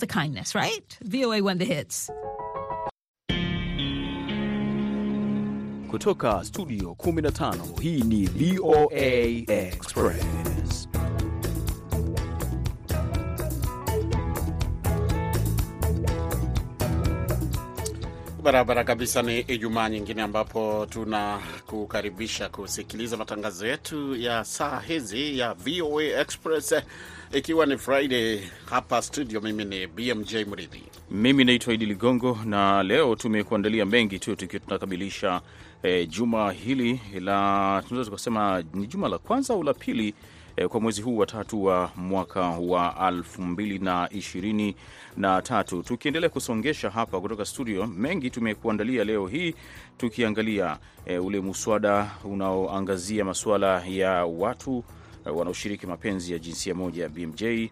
The kindness, right? VOA won the hits. Kutoka studio 15 hii ni VOA Express. Barabara kabisa. Ni Ijumaa nyingine ambapo tunakukaribisha kusikiliza matangazo yetu ya saa hizi ya VOA Express, ikiwa ni Friday hapa studio. Mimi ni BMJ Mridhi, mimi naitwa Idi Ligongo, na leo tumekuandalia mengi tu tukiwa tunakamilisha eh, juma hili la tunaweza tukasema ni juma la kwanza au la pili eh, kwa mwezi huu wa tatu wa mwaka wa elfu mbili na ishirini na tatu. Tukiendelea kusongesha hapa kutoka studio, mengi tumekuandalia leo hii, tukiangalia eh, ule muswada unaoangazia masuala ya watu wanaoshiriki mapenzi ya jinsia moja ya BMJ eh,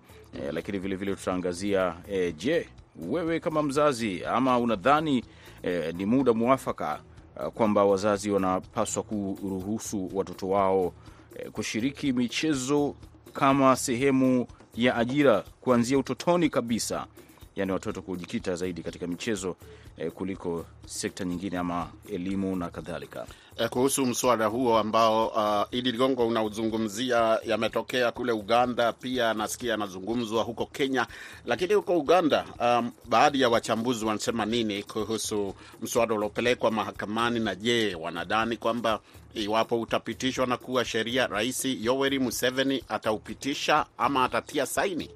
lakini vilevile tutaangazia eh, je, wewe kama mzazi ama unadhani eh, ni muda mwafaka kwamba wazazi wanapaswa kuruhusu watoto wao eh, kushiriki michezo kama sehemu ya ajira kuanzia utotoni kabisa, yaani watoto kujikita zaidi katika michezo eh, kuliko sekta nyingine ama elimu na kadhalika. Eh, kuhusu mswada huo ambao uh, Idi Ligongo unauzungumzia, yametokea kule Uganda, pia nasikia yanazungumzwa huko Kenya. Lakini huko Uganda, um, baadhi ya wachambuzi wanasema nini kuhusu mswada uliopelekwa mahakamani, na je, wanadhani kwamba iwapo utapitishwa na kuwa sheria, Rais Yoweri Museveni ataupitisha ama atatia saini?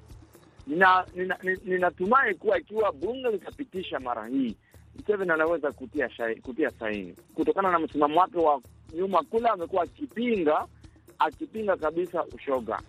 Ninatumai nina, nina kuwa ikiwa bunge litapitisha mara hii Museveni anaweza kutia, kutia saini kutokana na msimamo wake wa nyuma kule. Amekuwa akipinga akipinga kabisa ushoga.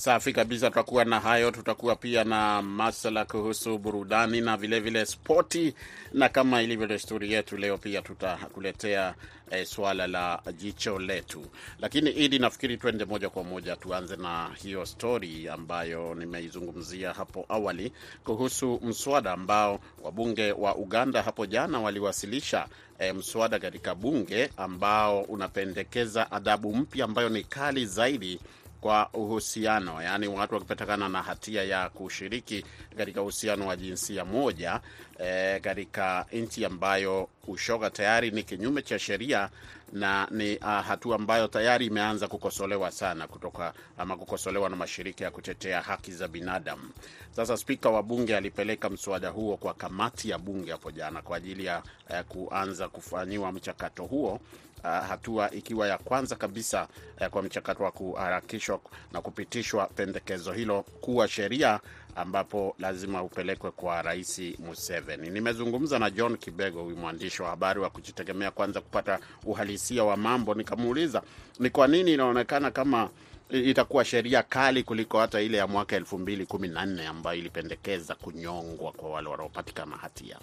Safi kabisa, tutakuwa na hayo. Tutakuwa pia na masala kuhusu burudani na vilevile vile spoti, na kama ilivyo desturi yetu, leo pia tutakuletea eh, swala la jicho letu. Lakini Idi, nafikiri tuende moja kwa moja, tuanze na hiyo stori ambayo nimeizungumzia hapo awali kuhusu mswada ambao wabunge wa Uganda hapo jana waliwasilisha eh, mswada katika bunge ambao unapendekeza adhabu mpya ambayo ni kali zaidi kwa uhusiano, yaani watu wakipatikana na hatia ya kushiriki katika uhusiano wa jinsia moja e, katika nchi ambayo ushoga tayari ni kinyume cha sheria na ni uh, hatua ambayo tayari imeanza kukosolewa sana kutoka ama kukosolewa na mashirika ya kutetea haki za binadamu. Sasa spika wa bunge alipeleka mswada huo kwa kamati ya bunge hapo jana kwa ajili ya uh, kuanza kufanyiwa mchakato huo. Uh, hatua ikiwa ya kwanza kabisa uh, kwa mchakato wa kuharakishwa na kupitishwa pendekezo hilo kuwa sheria ambapo lazima upelekwe kwa Rais Museveni. Nimezungumza na John Kibego, huyu mwandishi wa habari wa kujitegemea, kwanza kupata uhalisia wa mambo. Nikamuuliza ni kwa nini inaonekana kama itakuwa sheria kali kuliko hata ile ya mwaka elfu mbili kumi na nne ambayo ilipendekeza kunyongwa kwa wale wanaopatikana hatia.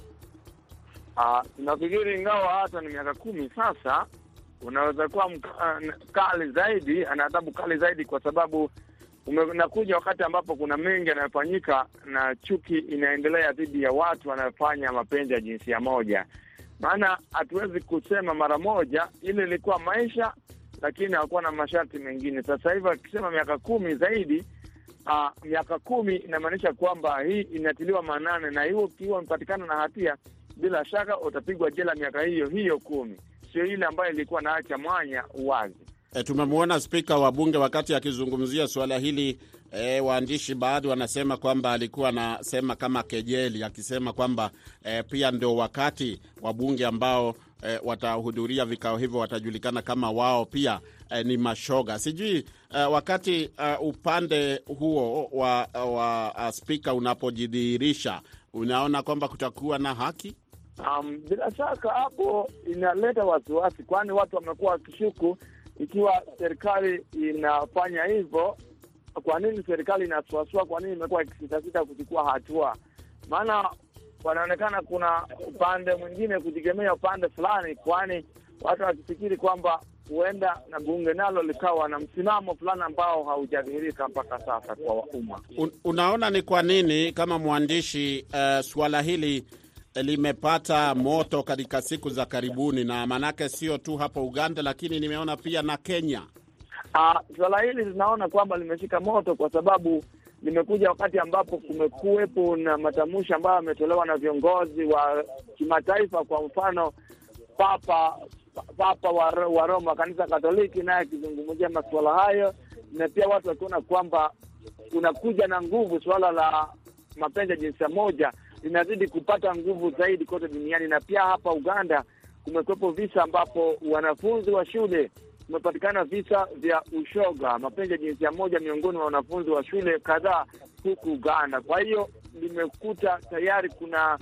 Tunafikiri uh, ingawa hata ni miaka kumi sasa, unaweza kuwa mkali zaidi, ana adhabu kali zaidi kwa sababu unakuja wakati ambapo kuna mengi yanayofanyika na chuki inaendelea dhidi ya watu wanayofanya mapenzi ya jinsia moja. Maana hatuwezi kusema mara moja ile ilikuwa maisha, lakini hakuwa na masharti mengine. Sasa hivi akisema miaka kumi zaidi, uh, miaka kumi inamaanisha kwamba hii inatiliwa maanane, na hiyo ukiwa umepatikana na hatia, bila shaka utapigwa jela miaka hiyo hiyo kumi, sio ile ambayo ilikuwa na mwanya uwazi. E, tumemwona spika wa bunge wakati akizungumzia suala hili e, waandishi baadhi wanasema kwamba alikuwa anasema kama kejeli, akisema kwamba e, pia ndio wakati wa bunge ambao e, watahudhuria vikao hivyo watajulikana kama wao pia e, ni mashoga. Sijui e, wakati uh, upande huo wa, wa uh, spika unapojidhihirisha, unaona kwamba kutakuwa na haki? Um, bila shaka hapo inaleta wasiwasi, kwani watu wamekuwa wakishuku ikiwa serikali inafanya hivyo, kwa nini serikali inasuasua? Kwa nini imekuwa ikisitasita kuchukua hatua? Maana wanaonekana kuna upande mwingine kujigemea upande fulani, kwani watu wakifikiri kwamba huenda na bunge nalo likawa na msimamo fulani ambao haujadhihirika mpaka sasa kwa umma. Un, unaona ni kwa nini kama mwandishi uh, suala hili limepata moto katika siku za karibuni, na maanake sio tu hapo Uganda, lakini nimeona pia na Kenya. Uh, suala hili linaona kwamba limeshika moto kwa sababu limekuja wakati ambapo kumekuwepo na matamshi ambayo yametolewa na viongozi wa kimataifa. Kwa mfano, Papa Papa wa, wa Roma kanisa Katoliki naye akizungumzia masuala hayo, na pia watu wakiona kwamba kunakuja na nguvu suala la mapenzi ya jinsia moja linazidi kupata nguvu zaidi kote duniani, na pia hapa Uganda kumekuwepo visa ambapo wanafunzi wa shule kumepatikana visa vya ushoga, mapenzi ya jinsia moja miongoni mwa wanafunzi wa shule kadhaa huku Uganda. Kwa hiyo limekuta tayari kuna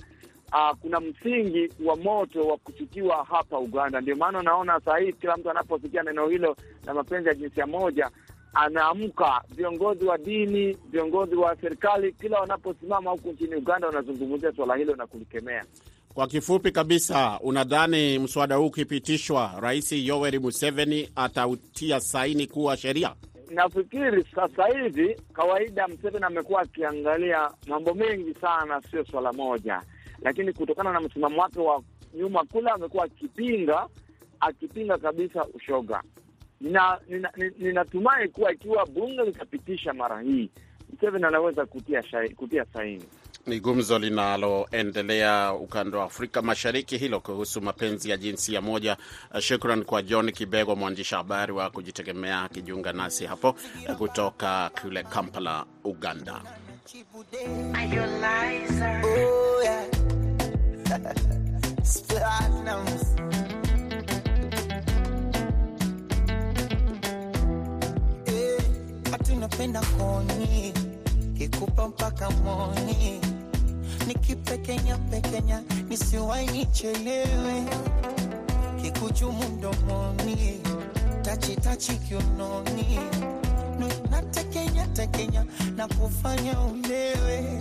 uh, kuna msingi wa moto wa kuchukiwa hapa Uganda. Ndio maana unaona saa hii kila mtu anaposikia neno hilo la mapenzi ya jinsia moja anaamka. Viongozi wa dini, viongozi wa serikali, kila wanaposimama huku nchini Uganda wanazungumzia swala hilo na kulikemea. Kwa kifupi kabisa, unadhani mswada huu ukipitishwa, Rais Yoweri Museveni atautia saini kuwa sheria? Nafikiri sasa hivi kawaida, Museveni amekuwa akiangalia mambo mengi sana, sio swala moja, lakini kutokana na msimamo wake wa nyuma kule amekuwa akipinga akipinga kabisa ushoga. Ninatumai nina, nina kuwa ikiwa bunge litapitisha mara hii, Museveni anaweza kutia, kutia saini ni gumzo linaloendelea ukanda wa Afrika Mashariki hilo kuhusu mapenzi ya jinsia moja. Shukran kwa John Kibego, mwandishi habari wa kujitegemea akijiunga nasi hapo kutoka kule Kampala, Uganda. Hatunapenda koni kikupa mpaka moni. Nikipekenya pekenya nisiwai nichelewe, kikuchumu mdomoni tachitachi kiunoni. Natekenya tekenya na kufanya ulewe.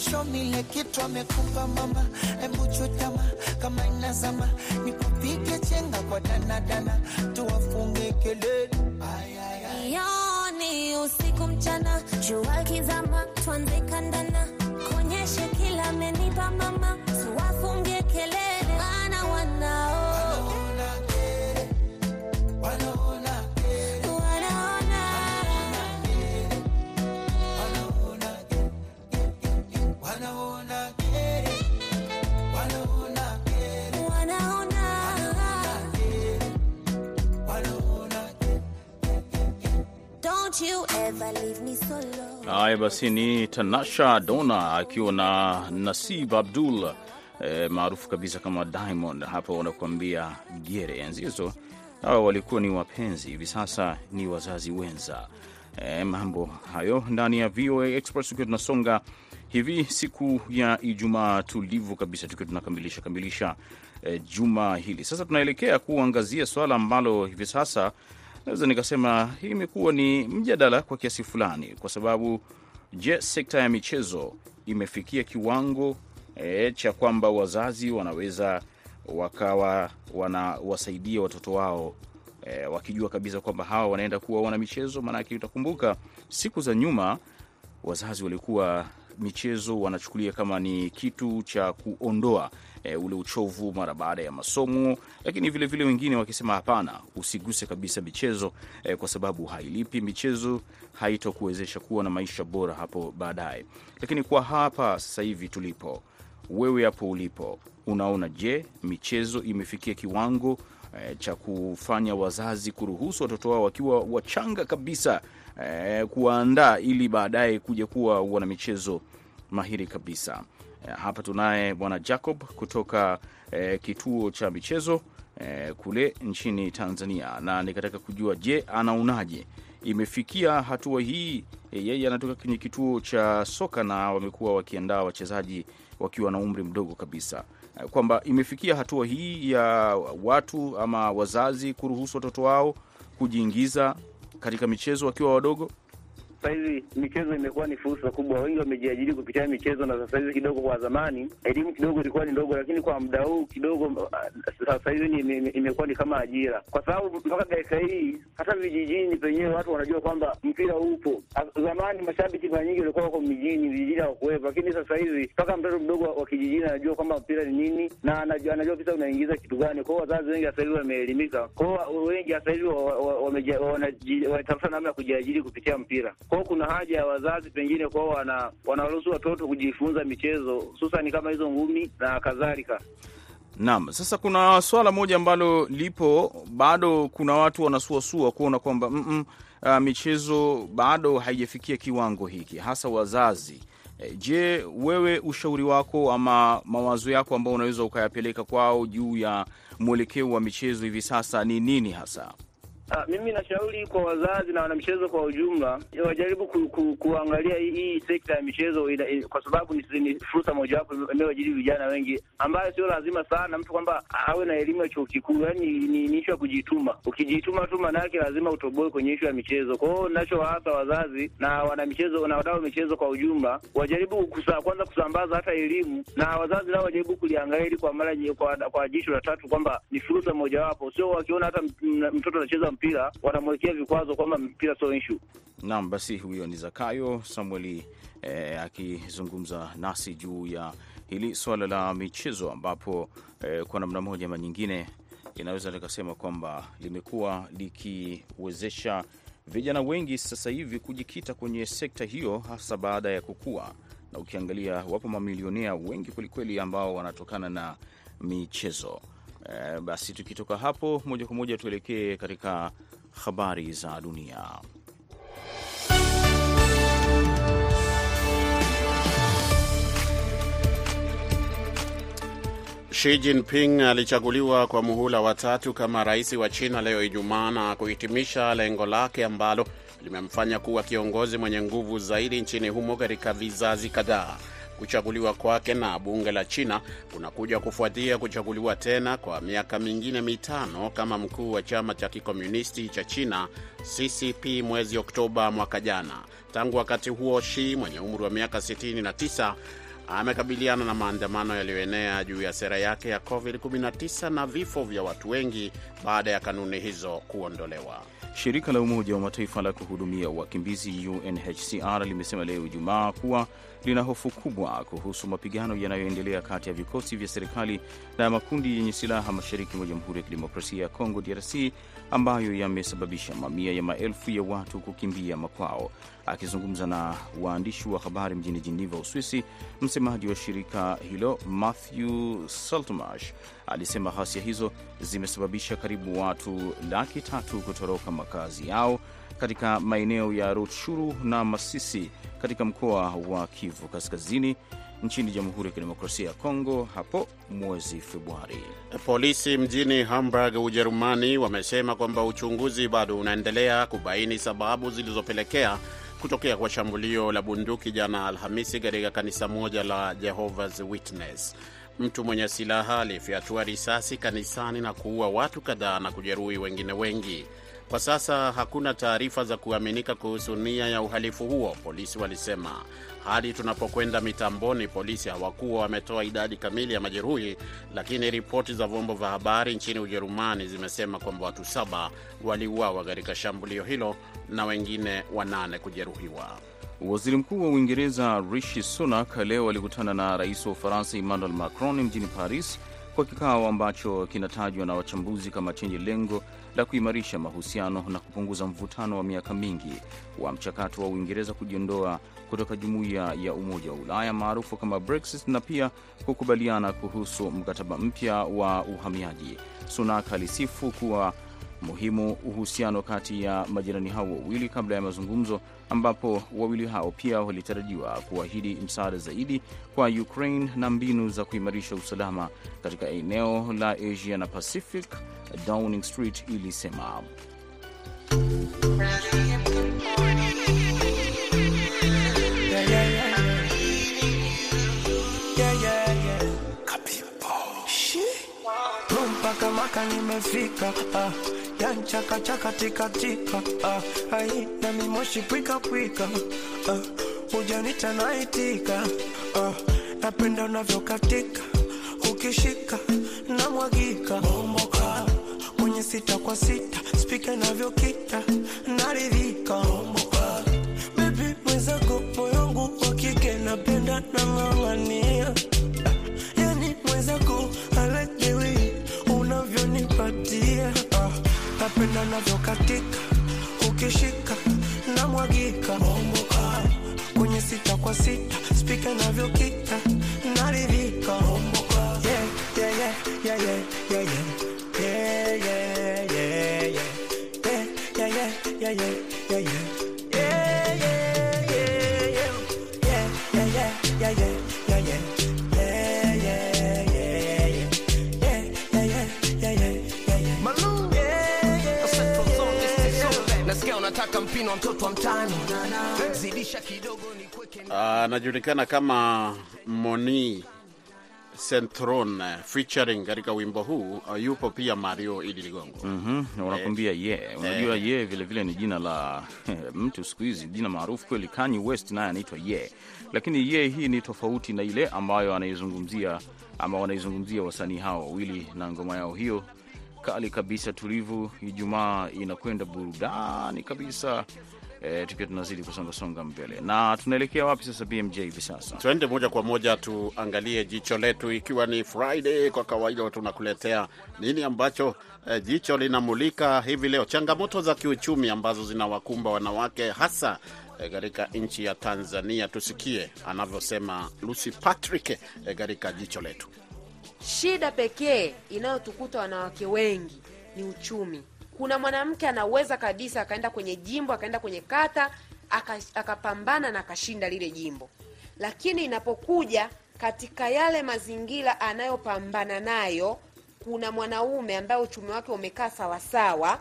Shomile kitu amekupa mama, hebu chutama kama inazama, nikupige chenga kwa danadana, tuwafunge kelele yoni usiku mchana, jua kizama, tuanze kandana, konyeshe kila amenipa mama, tuwafunge kelele, maana wanao Haya basi, ni Tanasha Dona akiwa na Nasib Abdul eh, maarufu kabisa kama Diamond. Hapa wanakuambia gere. Enzi hizo hawa walikuwa ni wapenzi, hivi sasa ni wazazi wenza. Eh, mambo hayo ndani ya VOA Express, tukiwa tunasonga hivi siku ya Ijumaa tulivu kabisa, tukiwa tunakamilisha kamilisha eh, juma hili. Sasa tunaelekea kuangazia swala ambalo hivi sasa naweza nikasema hii imekuwa ni mjadala kwa kiasi fulani, kwa sababu je, sekta ya michezo imefikia kiwango e, cha kwamba wazazi wanaweza wakawa wanawasaidia watoto wao e, wakijua kabisa kwamba hawa wanaenda kuwa wana michezo. Maanake utakumbuka siku za nyuma wazazi walikuwa michezo wanachukulia kama ni kitu cha kuondoa e, ule uchovu mara baada ya masomo, lakini vilevile wengine wakisema hapana, usiguse kabisa michezo e, kwa sababu hailipi. Michezo haitokuwezesha kuwa na maisha bora hapo baadaye. Lakini kwa hapa sasa hivi tulipo, wewe hapo ulipo, unaona je, michezo imefikia kiwango e, cha kufanya wazazi kuruhusu watoto wao wakiwa wachanga kabisa e, kuwaandaa ili baadaye kuja kuwa wana michezo mahiri kabisa. E, hapa tunaye bwana Jacob kutoka eh, kituo cha michezo eh, kule nchini Tanzania, na nikataka kujua je, anaonaje imefikia hatua hii. E, yeye anatoka kwenye kituo cha soka na wamekuwa wakiandaa wachezaji wakiwa na umri mdogo kabisa, e, kwamba imefikia hatua hii ya watu ama wazazi kuruhusu watoto wao kujiingiza katika michezo wakiwa wadogo. Sasa hivi michezo imekuwa ni fursa kubwa, wengi wamejiajiri kupitia michezo, na sasa hivi kidogo, kwa zamani elimu kidogo ilikuwa ni ndogo, lakini kwa muda huu kidogo, uh, sasa hivi imekuwa ni kama ajira, kwa sababu mpaka dakika hii hata vijijini penyewe watu wanajua kwamba mpira upo. Zamani mashabiki mara nyingi walikuwa wako mijini, vijijini hawakuwepo, lakini sasa hivi mpaka mtoto mdogo wa kijijini anajua kwamba mpira ni nini na anajua, anajua kisa unaingiza kitu gani. Kwao wazazi wengi sasa hivi wameelimika, kwao wengi sasa hivi wanatafuta namna ya kujiajiri kupitia mpira. Kwa hiyo kuna haja ya wazazi pengine kwao wana wanaruhusu watoto kujifunza michezo hususani kama hizo ngumi na kadhalika. Naam, sasa kuna swala moja ambalo lipo bado, kuna watu wanasuasua kuona kwamba mm -mm, uh, michezo bado haijafikia kiwango hiki, hasa wazazi. E, je, wewe ushauri wako ama mawazo yako ambao unaweza ukayapeleka kwao juu ya mwelekeo wa michezo hivi sasa ni nini hasa? Ah, mimi nashauri kwa wazazi na wanamichezo kwa ujumla wajaribu ku, ku, kuangalia hii, sekta ya michezo ina, ina, kwa sababu ni, ni fursa mojawapo inayoajiri vijana wengi, ambayo sio lazima sana mtu kwamba awe na elimu ya chuo kikuu. Yani ni, ni ishu ya kujituma. Ukijituma tu, maanake lazima utoboe kwenye ishu ya michezo. Kwa hiyo nachowaasa wazazi na wanamichezo na wadau wa michezo kwa ujumla wajaribu kusa, kwanza kusambaza hata elimu, na wazazi nao wajaribu kuliangalia hili kwa mara kwa, kwa jicho la tatu kwamba ni fursa mojawapo, sio wakiona hata mtoto anacheza mpira wanamwekea vikwazo kwamba mpira sio issue. Naam, basi huyo ni Zakayo Samueli eh, akizungumza nasi juu ya hili swala la michezo, ambapo eh, kwa namna moja ama nyingine inaweza nikasema kwamba limekuwa likiwezesha vijana wengi sasa hivi kujikita kwenye sekta hiyo, hasa baada ya kukua, na ukiangalia wapo mamilionea wengi kwelikweli ambao wanatokana na michezo. Eh, basi tukitoka hapo moja kwa moja tuelekee katika habari za dunia. Xi Jinping alichaguliwa kwa muhula wa tatu kama rais wa China leo Ijumaa na kuhitimisha lengo lake ambalo limemfanya kuwa kiongozi mwenye nguvu zaidi nchini humo katika vizazi kadhaa. Kuchaguliwa kwake na bunge la China kunakuja kufuatia kuchaguliwa tena kwa miaka mingine mitano kama mkuu wa chama cha kikomunisti cha China CCP mwezi Oktoba mwaka jana. Tangu wakati huo, Shi mwenye umri wa miaka 69 amekabiliana na maandamano yaliyoenea juu ya sera yake ya COVID-19 na vifo vya watu wengi baada ya kanuni hizo kuondolewa. Shirika la Umoja wa Mataifa la kuhudumia wakimbizi UNHCR limesema leo Ijumaa kuwa lina hofu kubwa kuhusu mapigano yanayoendelea kati ya vikosi vya serikali na makundi yenye silaha mashariki mwa Jamhuri ya Kidemokrasia ya Kongo, DRC, ambayo yamesababisha mamia ya maelfu ya watu kukimbia makwao. Akizungumza na waandishi wa habari mjini Jeneva, Uswisi, msemaji wa shirika hilo Matthew Saltmarsh alisema ghasia hizo zimesababisha karibu watu laki tatu kutoroka makazi yao katika maeneo ya Rutshuru na Masisi katika mkoa wa Kivu Kaskazini nchini Jamhuri ya Kidemokrasia ya Kongo hapo mwezi Februari. Polisi mjini Hamburg, Ujerumani, wamesema kwamba uchunguzi bado unaendelea kubaini sababu zilizopelekea kutokea kwa shambulio la bunduki jana Alhamisi katika kanisa moja la Jehovah's Witness. Mtu mwenye silaha alifyatua risasi kanisani na kuua watu kadhaa na kujeruhi wengine wengi. Kwa sasa hakuna taarifa za kuaminika kuhusu nia ya uhalifu huo, polisi walisema. Hadi tunapokwenda mitamboni, polisi hawakuwa wametoa idadi kamili ya majeruhi, lakini ripoti za vyombo vya habari nchini Ujerumani zimesema kwamba watu saba waliuawa katika shambulio hilo na wengine wanane kujeruhiwa. Waziri Mkuu wa Uingereza Rishi Sunak leo alikutana na rais wa Ufaransa Emmanuel Macron mjini Paris kwa kikao ambacho kinatajwa na wachambuzi kama chenye lengo la kuimarisha mahusiano na kupunguza mvutano wa miaka mingi wa mchakato wa Uingereza kujiondoa kutoka jumuiya ya Umoja wa Ulaya maarufu kama Brexit na pia kukubaliana kuhusu mkataba mpya wa uhamiaji. Sunak alisifu kuwa muhimu uhusiano kati ya majirani hao wawili kabla ya mazungumzo, ambapo wawili hao pia walitarajiwa kuahidi msaada zaidi kwa Ukraine na mbinu za kuimarisha usalama katika eneo la Asia na Pacific, Downing Street ilisema. Mpaka maka nimefika ah. Yani chaka chaka tika tika. Ah, ai na mimoshi pwika pwika. Ah, ujanita naitika ah, napenda unavyokatika. Ukishika na mwagika bomboka kwenye sita kwa sita spika navyokita naridhika. Bomboka anajulikana kama Moni Centron eh, featuring katika wimbo huu uh, yupo pia Mario Idi Ligongo. mm -hmm. unakwambia ye yeah. Unajua ye yeah, vile vile ni jina la mtu siku hizi, jina maarufu kweli. Kanye West naye anaitwa ye yeah. Lakini ye yeah, hii ni tofauti na ile ambayo anaizungumzia ama wanaizungumzia wasanii hao wawili na ngoma yao hiyo kali kabisa, tulivu. Ijumaa inakwenda burudani kabisa. E, tukiwa tunazidi kusongasonga mbele na tunaelekea wapi sasa, BMJ hivi sasa? Tuende moja kwa moja tuangalie jicho letu, ikiwa ni Friday. Kwa kawaida tunakuletea nini ambacho eh, jicho linamulika hivi leo, changamoto za kiuchumi ambazo zinawakumba wanawake hasa katika katika nchi ya Tanzania. Tusikie anavyosema Lucy Patrick katika katika jicho letu. Shida pekee inayotukuta wanawake wengi ni uchumi. Kuna mwanamke anaweza kabisa akaenda kwenye jimbo akaenda kwenye kata aka- akapambana na akashinda lile jimbo, lakini inapokuja katika yale mazingira anayopambana nayo, kuna mwanaume ambaye uchumi wake umekaa sawasawa,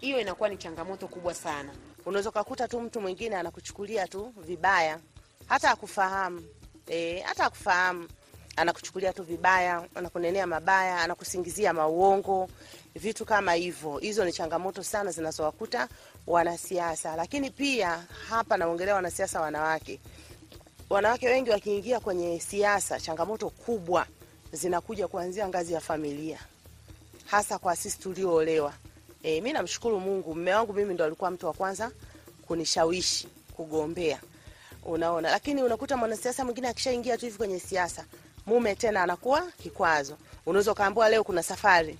hiyo inakuwa ni changamoto kubwa sana. Unaweza ukakuta tu mtu mwingine anakuchukulia tu vibaya, hata akufahamu e, hata akufahamu anakuchukulia tu vibaya, anakunenea mabaya, anakusingizia mauongo, vitu kama hivyo. Hizo ni changamoto sana zinazowakuta wanasiasa, lakini pia hapa naongelea wanasiasa wanawake. Wanawake wengi wakiingia kwenye siasa, changamoto kubwa zinakuja kuanzia ngazi ya familia, hasa kwa sisi tulioolewa. E, mi namshukuru Mungu, mme wangu mimi ndo alikuwa mtu wa kwanza kunishawishi kugombea, unaona. Lakini unakuta mwanasiasa mwingine akishaingia tu hivi kwenye siasa, mume tena anakuwa kikwazo. Unaweza ukaambiwa leo kuna safari,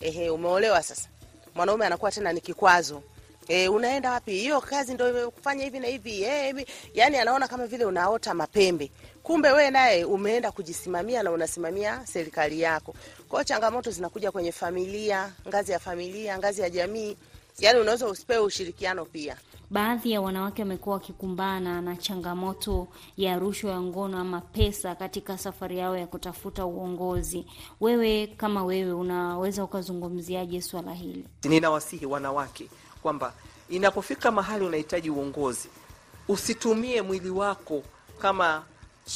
ehe, umeolewa sasa, mwanaume anakuwa tena ni kikwazo. E, unaenda wapi? Hiyo kazi ndio kufanya hivi na hivi. E, hivi. yani anaona kama vile unaota mapembe, kumbe we naye umeenda kujisimamia na unasimamia serikali yako. Kwa changamoto zinakuja kwenye familia, ngazi ya familia, ngazi ya jamii, yani unaweza usipewe ushirikiano pia. Baadhi ya wanawake wamekuwa wakikumbana na changamoto ya rushwa ya ngono ama pesa katika safari yao ya kutafuta uongozi. Wewe kama wewe, unaweza ukazungumziaje swala hili? Ninawasihi wanawake kwamba inapofika mahali unahitaji uongozi, usitumie mwili wako kama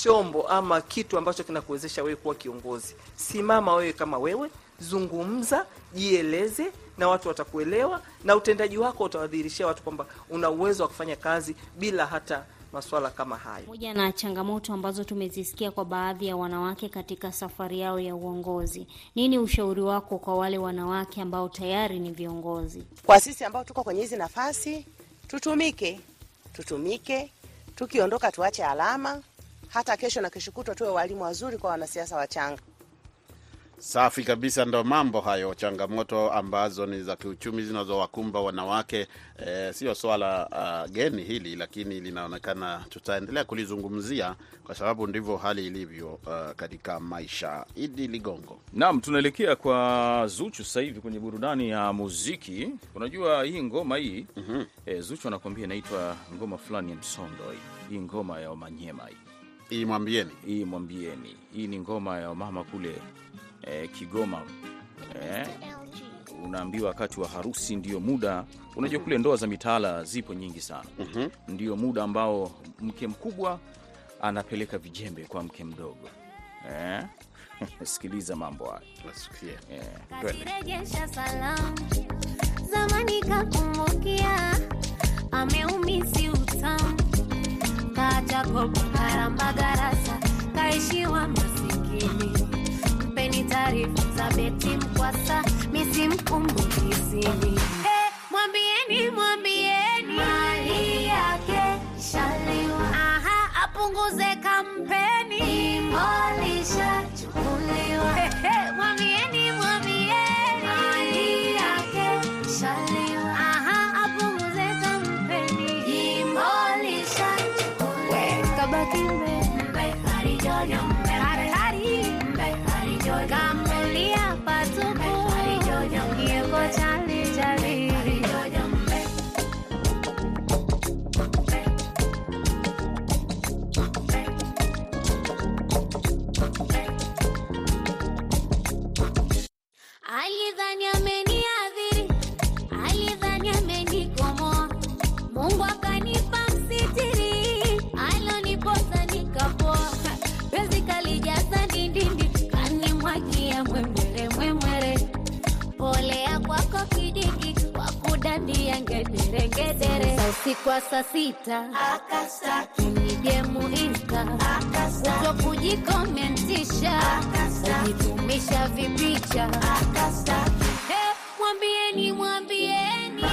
chombo ama kitu ambacho kinakuwezesha wewe kuwa kiongozi. Simama wewe kama wewe, zungumza, jieleze na watu watakuelewa, na utendaji wako utawadhihirishia watu kwamba una uwezo wa kufanya kazi bila hata maswala kama hayo. Pamoja na changamoto ambazo tumezisikia kwa baadhi ya wanawake katika safari yao ya uongozi, nini ushauri wako kwa wale wanawake ambao tayari ni viongozi? Kwa sisi ambao tuko kwenye hizi nafasi, tutumike, tutumike, tukiondoka tuache alama, hata kesho na kesho kutwa tuwe walimu wazuri kwa wanasiasa wachanga. Safi kabisa, ndo mambo hayo, changamoto ambazo ni za kiuchumi zinazowakumba wanawake. E, sio swala uh, geni hili, lakini linaonekana tutaendelea kulizungumzia kwa sababu ndivyo hali ilivyo uh, katika maisha. Idi Ligongo. Naam, tunaelekea kwa Zuchu sasa hivi kwenye burudani ya muziki. Unajua hii ngoma hii mm -hmm. E, Zuchu anakuambia inaitwa ngoma fulani ya msondo. Hii hii ngoma ya Wamanyema hii hii mwambieni, hii mwambieni, hii ni ngoma ya mama kule eh, Kigoma. E, unaambiwa wakati wa harusi ndio muda. Unajua, kule ndoa za mitaala zipo nyingi sana. Mm -hmm. Ndio muda ambao mke mkubwa anapeleka vijembe kwa mke mdogo. E? Sikiliza mambo hayo. Eh, salamu. Zamani kakumbukia, ameumisi utamu, kaacha kopo kaishiwa taarifa za beti mkwasa, misi mkumbuki sini. Eh, mwambieni mwambieni. Mali yake shaliwa, apunguze kampeni, imolisha Alidhani ameniadhiri, alidhani amenikomoa, Mungu akanipa msitiri, aloniposa nikapoa, penzi kalijaza ndindindi, kanimwagia mwemwere mwemwere, polea kwako kidiki, kwa kudandia ngederengedere, usiku wa saa sita. Akastaki nije kuto kujikomentisha. Kujitumisha vipicha. Eh, mwambieni mwambieni.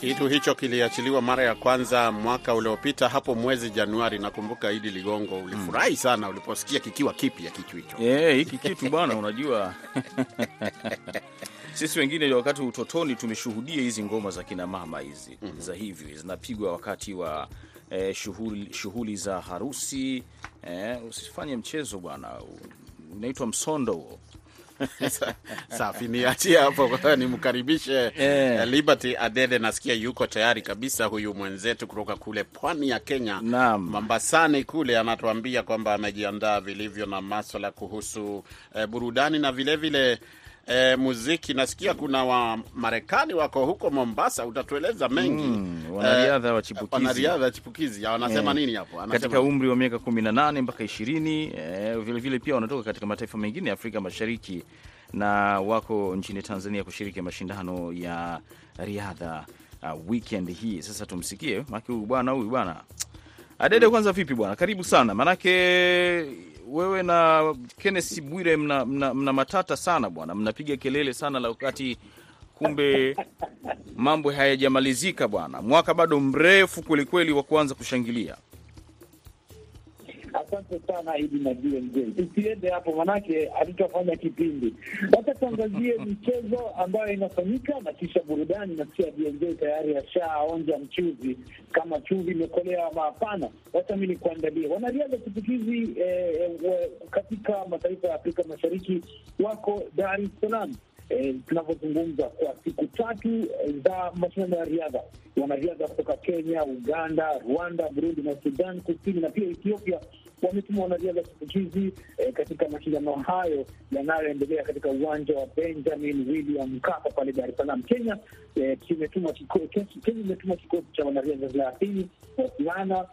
Kitu hicho kiliachiliwa mara ya kwanza mwaka uliopita hapo mwezi Januari. Nakumbuka Idi Ligongo, ulifurahi sana uliposikia kikiwa kipya kitu hicho. Eh, hiki kitu bwana, unajua sisi wengine wakati utotoni tumeshuhudia hizi ngoma za kina mama hizi za hivyo zinapigwa wakati wa eh, shughuli shughuli za harusi eh, usifanye mchezo bwana, unaitwa msondo huo. Sa- Safi, niachie hapo nimkaribishe yeah. Liberty Adede. Nasikia yuko tayari kabisa, huyu mwenzetu kutoka kule pwani ya Kenya, mambasani kule, anatuambia kwamba amejiandaa vilivyo na maswala kuhusu eh, burudani na vilevile vile, eh, muziki. Nasikia kuna Wamarekani wako huko Mombasa, utatueleza mengi Mm, wanariadha wa chipukizi. wanariadha chipukizi wanasema Eh, nini hapo? Anasema- katika umri wa miaka 18 mpaka 20. Vilevile vile vile pia wanatoka katika mataifa mengine ya Afrika Mashariki na wako nchini Tanzania kushiriki mashindano ya riadha uh, weekend hii. Sasa tumsikie maki huyu bwana huyu bwana Adede, kwanza vipi bwana, karibu sana. Manake wewe na Kenneth Bwire mna, mna, mna matata sana bwana, mnapiga kelele sana la wakati kumbe mambo hayajamalizika bwana, mwaka bado mrefu kwelikweli wa kuanza kushangilia. Asante sana Idi na BMJ. Tusiende hapo manake hatutafanya kipindi. Wacha tuangazie michezo ambayo inafanyika na kisha burudani. Nasikia BMJ tayari ashaonja mchuzi, kama chumvi imekolea ama hapana. Wacha mi nikuandalie wanariadha chipukizi eh, eh, katika mataifa ya Afrika Mashariki wako Dar es Salaam eh, tunavyozungumza kwa siku tatu eh, za mashindano ya riadha. Wanariadha kutoka Kenya, Uganda, Rwanda, Burundi na Sudan Kusini na pia Ethiopia wametuma wanariadha chipukizi eh, katika mashindano hayo yanayoendelea katika uwanja wa Benjamin William Mkapa pale Dar es Salaam. Kenya eh, kimetuma kikosi cha wanariadha thelathini wavulana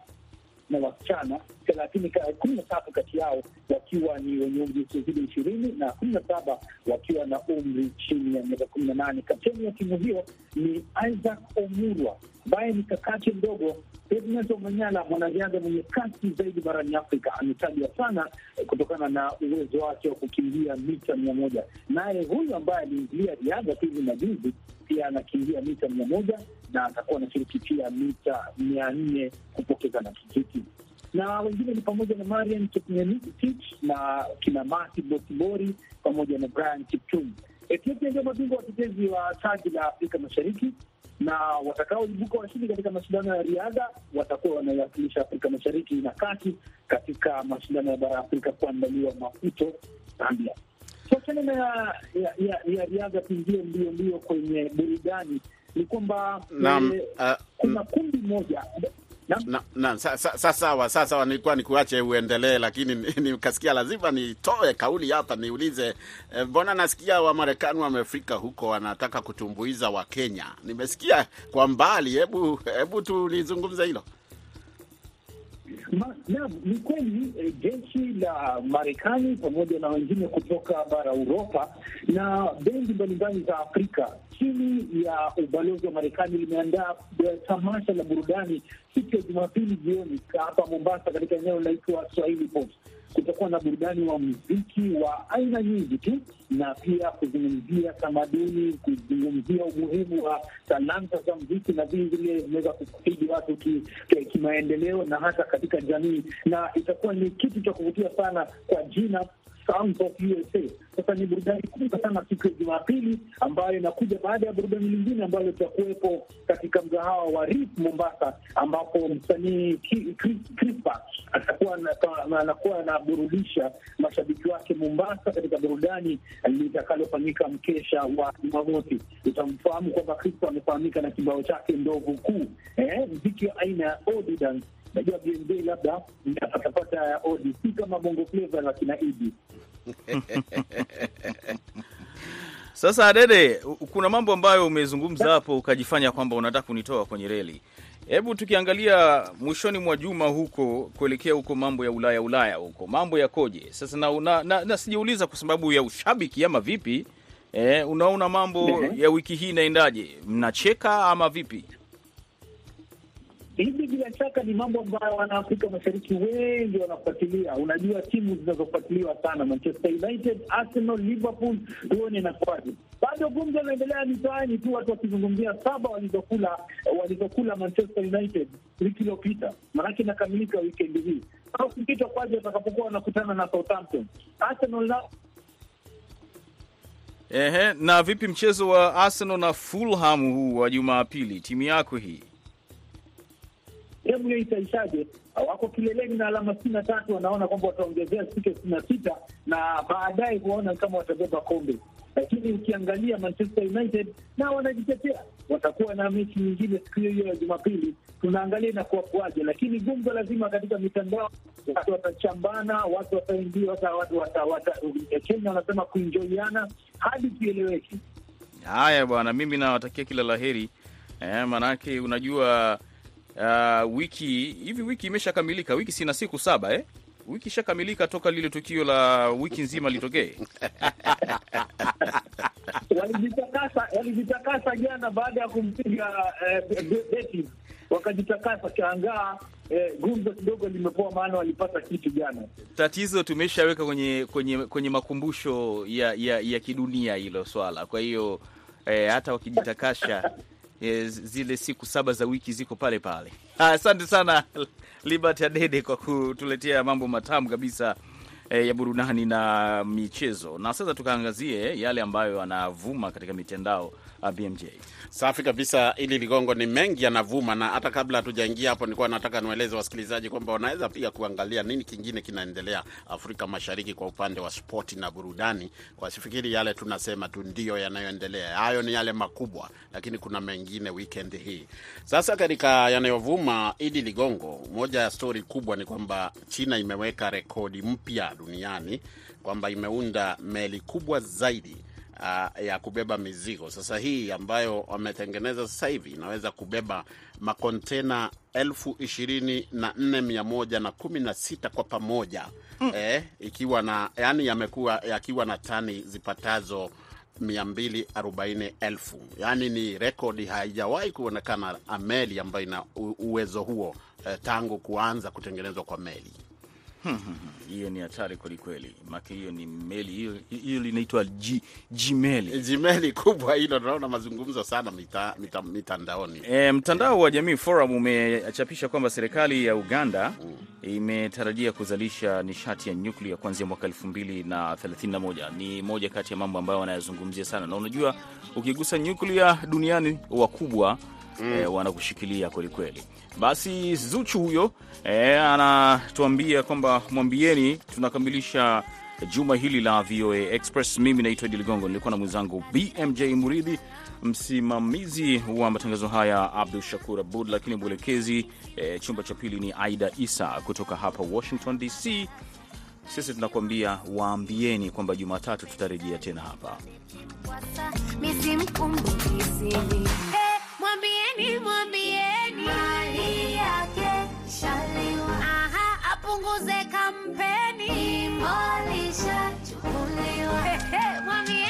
na wasichana thelathini kumi na tatu kati yao wakiwa ni wenye umri usiozidi ishirini na kumi na saba wakiwa na umri chini ya miaka kumi na nane. Kapteni wa timu hiyo ni Isaac Omurwa ambaye ni kakati mdogo Edmund Omanyala, mwanariadha mwenye kasi zaidi barani Afrika. Ametajwa sana kutokana na uwezo wake wa kukimbia mita mia moja. Naye huyu ambaye aliingilia riadha tu hivi majuzi pia anakimbia mita mia moja na atakuwa anashiriki pia mita mia nne kupokeza na kijiti na wengine ni pamoja na Marian Chepngetich na kina Mati Botibori pamoja na Brian Kiptum. Ethiopia ndio mabingwa watetezi wa taji la Afrika Mashariki na watakaoibuka washindi katika mashindano ya riadha watakuwa wanaiwakilisha Afrika Mashariki na kati katika mashindano ya bara Afrika kuandaliwa Maputo, Zambia. Tuachane na ya, ya, ya, ya riadha, tuingie mbio mbio kwenye burudani. Ni kwamba eh, uh, kuna kundi moja na, na, sa, sa, sa, sawa sasa, nilikuwa nikuache uendelee, lakini ni- nikasikia lazima nitoe kauli hapa, niulize eh, mbona nasikia Wamarekani wamefika huko wanataka kutumbuiza Wakenya? Nimesikia kwa mbali, hebu hebu tulizungumza hilo. Naam, ni kweli e, jeshi la Marekani pamoja na wengine kutoka bara Uropa na bendi mbalimbali za Afrika chini ya ubalozi wa Marekani limeandaa eh, tamasha la burudani siku ya Jumapili jioni hapa Mombasa, katika eneo linaitwa Swahili Port. Kutakuwa na burudani wa muziki wa aina nyingi tu na pia kuzungumzia tamaduni, kuzungumzia umuhimu wa talanta za muziki na vile vile zinaweza kufaidi watu ki- ki- kimaendeleo na hata katika jamii, na itakuwa ni kitu cha kuvutia sana kwa jina Sounds of USA. Sasa ni burudani kubwa sana siku ya Jumapili ambayo inakuja baada ya burudani lingine ambayo itakuwepo katika mgahawa wa Reef Mombasa, ambapo msanii Atakuwa anakuwa anaburudisha mashabiki wake Mombasa katika burudani litakalofanyika mkesha wa Jumamosi. Utamfahamu kwamba Kristo amefahamika na kibao chake ndovu kuu, eh, mziki wa aina ya odi dance. Najua BMJ labda atapata ya odi, si kama bongo fleva la kina Idi. Sasa Dede, kuna mambo ambayo umezungumza hapo ukajifanya kwamba unataka kunitoa kwenye reli. Hebu tukiangalia mwishoni mwa juma huko kuelekea huko mambo ya Ulaya Ulaya huko mambo yakoje sasa? Na, na, na, na sijauliza kwa sababu ya ushabiki ama vipi? Eh, unaona mambo ya wiki hii inaendaje? Mnacheka ama vipi? Hivi bila shaka ni mambo ambayo wanaafrika mashariki wengi wanafuatilia. Unajua timu zinazofuatiliwa sana Manchester United, Arsenal, Liverpool, tuone inakuwaje. Bado gumzo linaendelea mitaani tu, watu wakizungumzia saba walizokula walizokula Manchester United wiki iliyopita, maanake inakamilika wikendi hii au kupita kwaje watakapokuwa wanakutana na Southampton. Arsenal na Ehe, na vipi mchezo wa Arsenal na Fulham huu wa Jumapili, timu yako hii? Hebu hiyo itaishaje? Wako kileleni na alama sitini na tatu, wanaona kwamba wataongezea siku sitini na sita na baadaye kuona kama watabeba kombe. Lakini ukiangalia Manchester United na wanajitetea, watakuwa na mechi nyingine siku hiyo hiyo ya Jumapili. Tunaangalia inakuwakuaje, lakini gumzo lazima katika mitandao, watu watachambana, watu wataingia, wata, watu wata, wata, Kenya wanasema kuinjoiana hadi kieleweki. Haya bwana, mimi nawatakia kila la heri eh, maanake unajua uh, wiki hivi wiki imeshakamilika, wiki sina siku saba eh? Wiki ishakamilika toka lile tukio la wiki nzima litokee. walijitakasa walijitakasa jana baada ya kumpiga beti, wakajitakasa changaa. eh, gumzo kidogo limepoa, maana walipata kitu jana. Tatizo tumeshaweka kwenye kwenye kwenye makumbusho ya ya, ya kidunia hilo swala. Kwa hiyo eh, hata wakijitakasha eh, zile siku saba za wiki ziko pale pale. Ah, Asante sana Liberty Adede kwa kutuletea mambo matamu kabisa e, ya burudani na michezo. Na sasa tukaangazie yale ambayo anavuma katika mitandao uh, BMJ. Safi kabisa, ili ligongo ni mengi yanavuma, na hata kabla hatujaingia hapo, nilikuwa nataka niwaeleze wasikilizaji kwamba wanaweza pia kuangalia nini kingine kinaendelea Afrika Mashariki kwa upande wa spoti na burudani. Wasifikiri yale tunasema tu ndio yanayoendelea, hayo ni yale makubwa, lakini kuna mengine weekend hii. Sasa katika yanayovuma, Idi Ligongo, moja ya stori kubwa ni kwamba China imeweka rekodi mpya duniani kwamba imeunda meli kubwa zaidi uh, ya kubeba mizigo. Sasa hii ambayo wametengeneza sasa hivi inaweza kubeba makontena elfu ishirini na nne mia moja na kumi na sita kwa pamoja mm. Eh, ikiwa na yani yamekuwa yakiwa na tani zipatazo mia mbili arobaini elfu yaani ni rekodi, haijawahi kuonekana meli ambayo ina uwezo huo eh, tangu kuanza kutengenezwa kwa meli. Hiyo ni hatari kwelikweli, make hiyo ni meli hiyo, hiyo linaitwa jimeli, Jimeli kubwa hilo, tunaona mazungumzo sana mita, mita, mitandaoni. E, mtandao wa Jamii Forum umechapisha kwamba serikali ya Uganda imetarajia kuzalisha nishati ya nyuklia kuanzia mwaka elfu mbili na thelathini na moja. Ni moja kati ya mambo ambayo wanayazungumzia sana, na unajua ukigusa nyuklia duniani wakubwa mm. e, wanakushikilia kwelikweli. Basi Zuchu huyo e, anatuambia kwamba mwambieni, tunakamilisha juma hili la VOA Express. Mimi naitwa Idi Ligongo, nilikuwa na mwenzangu BMJ Muridhi, msimamizi wa matangazo haya Abdul Shakur Abud, lakini mwelekezi e, chumba cha pili ni Aida Isa kutoka hapa Washington DC. Sisi tunakuambia waambieni kwamba Jumatatu tutarejea tena hapa. Mwambieni, mwambieni. Mali yake shaliwa, aha, apunguze kampeni, mali shachukuliwa. Mwambieni.